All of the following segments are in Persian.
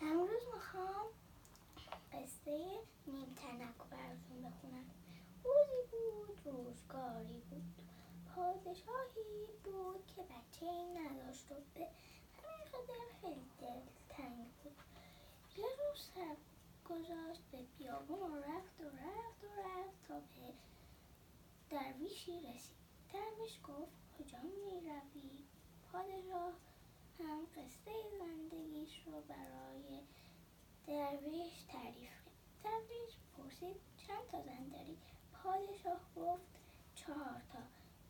امروز می‌خوام قصه نیمتنک رو براتون بخونم. روزی بود روزگاری بود. پادشاهی بود که بچه نداشت و به همین خاطر خیلی تنگ بود. یه روز سر گذاشت به بیابون و رفت و رفت و رفت تا به درویشی رسید. درویش گفت کجا می روی پادشاه؟ هم قصه زندگیش رو برای درویش تعریف کرد درویش پرسید چند تا زن داری پادشاه گفت چهار تا.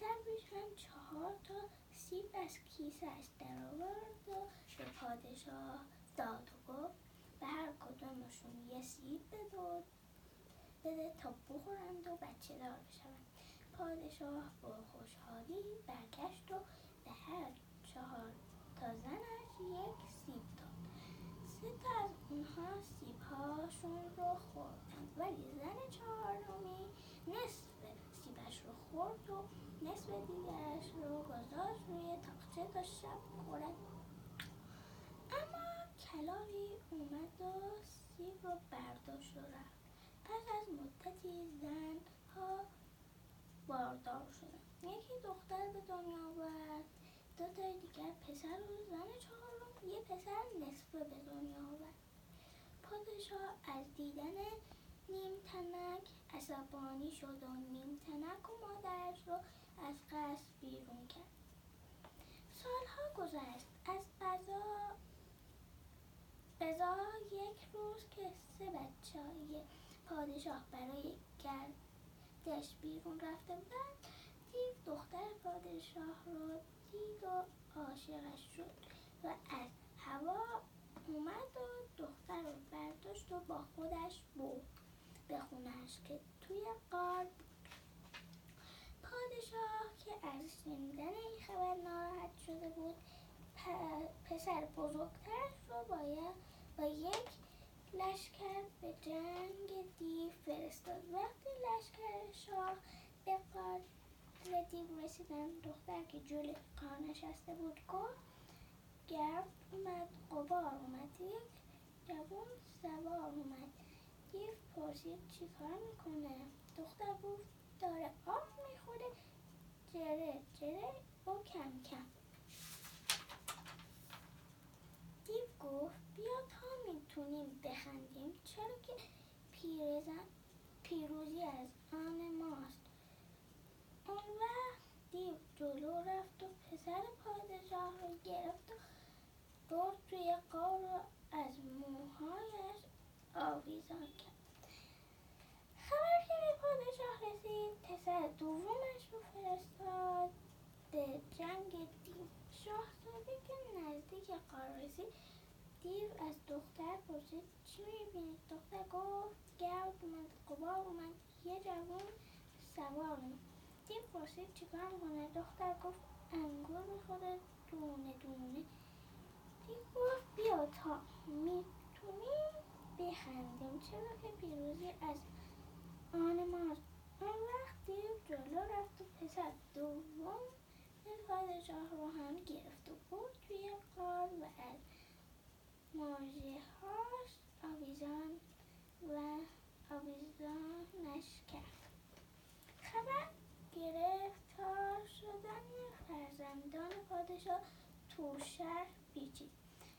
درویش هم چهار تا سیب از کیسهش در آورد و به پادشاه داد و گفت به هر کدومشون یه سیب بده بده تا بخورند و بچه دار بشوند. پادشاه با خوشحالی برگشت و به هر چهار تا زنش یک سیب داد سه از اونها سیب هاشون رو خوردند ولی زن چهارمی نصف سیبش رو خورد و نصف دیگرش رو گذاشت روی تاقچه تا شب خورد اما کلاقی اومد و سیب رو برداشت و رفت پس از مدتی زن ها باردار شدن. یکی دختر به دنیا آورد. دو تا دیگر پسر و زن چهارم. یه پسر نصفه به دنیا آورد. پادشاه از دیدن نیمتنک عصبانی شد و نیمتنک و مادرش رو از قصد بیرون کرد. سالها گذشت. از قضا قضا یک روز که سه بچه های پادشاه برای گردش بیرون رفته بودند دید دختر پادشاه رو و عاشقش شد و از هوا اومد و دختر رو برداشت و با خودش برد به خونش که توی قار پادشاه که از شنیدن این خبر ناراحت شده بود پسر بزرگترش رو باید با یک لشکر به جنگ دیو فرستاد. وقتی لشکر شاه به قتل دیو رسیدن دختر که جلوی کار نشسته بود. گفت گرد اومد قبار اومد. یک جوان سوار اومد. دیو پرسید چی کار می‌کنه؟ دختر گفت داره آب می‌خوره. جره جره و کم کم. دیو گفت بیا تا می‌تونیم بخندیم چرا که پیرزن پیروزی از آن ماست. اون وقت دیو جلو رفت و پسر پادشاه رو گرفت و برد توی قار و از موهایش آویزان کرد. خبر که به پادشاه رسید پسر دومش رو فرستاد. به جنگ دیو شاهزاده که نزدیک قار رسید دیو از دختر پرسید چی می‌بینید دختر گفت گرد اومد قبار اومد یه جوان سوار دیو پرسید چیکار می‌کنه دختر گفت انگور می‌خوره دونه دونه. دیو گفت بیا تا می‌تونیم بخندیم. چرا که پیروزی از آن ماست؟ اون وقت دیو جلو رفت و پسر دوم پادشاه رو هم گرفت و بود توی قار و از ماژه هاش آویزان و آویزانش کرد خبر گرفتار شدن فرزندان پادشاه تو شهر پیچید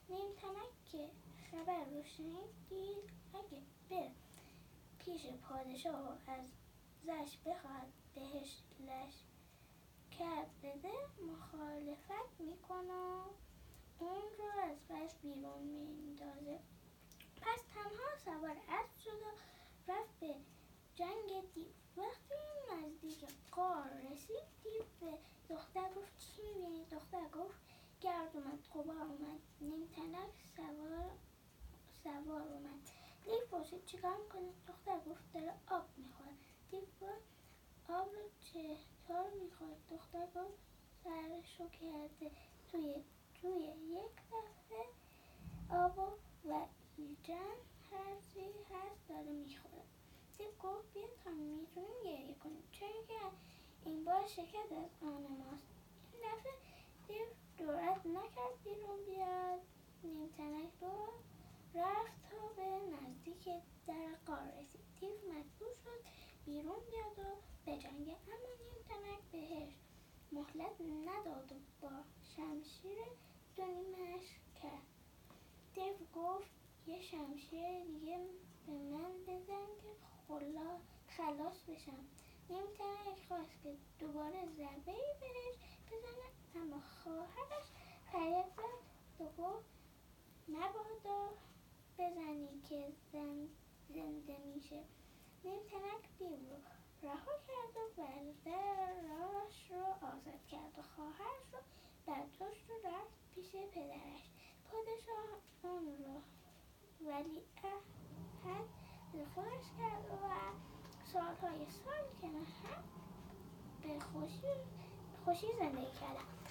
نیمتنک که خبر رو شنید اگه به پیش پادشاه از زش بخواد بهش لشکر بده مخالفت می‌کنه. اون رو از قصد بیرون میندازه. پس تنها سوار اسب شد و رفت به جنگ دیو وقتی نزدیک قار رسید دیو به دختر گفت چی می‌بینی دختر گفت گرد اومد قبار اومد نیمتنک سوار سوار اومد. دیو پرسید چیکار می‌کنه دختر گفت داره آب می‌خوره. دیو آب رو چطور می‌خواد دختر گفت سرشو کرده. توی توی یک دفعه آب و جن هر چی هست داره می‌خوره. دیو گفت بیا تا می‌تونیم گریه کنیم. چون که این بار شکست از آن ماست. این دفعه دیو جرأت نکرد بیرون بیاد. رفت تا به نزدیک در قار رسید. تیز مجبور شد بیرون بیاد و به جنگ اما نیمتنک بهش مهلت نداد و با شمشیر دونیمش کرد. دیو گفت یه شمشیر دیگه به من بزن که خلاص بشم. نیمتنک خواست که دوباره ضربه ای بهش بزنه اما خواهرش فریاد زد و گفت مبادا بزنی که زن زنده میشه. نمیتنک دیو رو. رها کرد و راش رو آزاد کرد و خواهرش رو برداشت و رفت پیش پدرش. پادشاه اون رو ولی به خودش کرد و سالهای سال که هم به خوشی خوشی زندگی کردم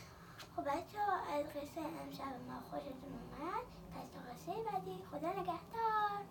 خب بچه ها از قصه امشب ما خوشتون اومد. پس تا قصه بعدی خدا نگهدار.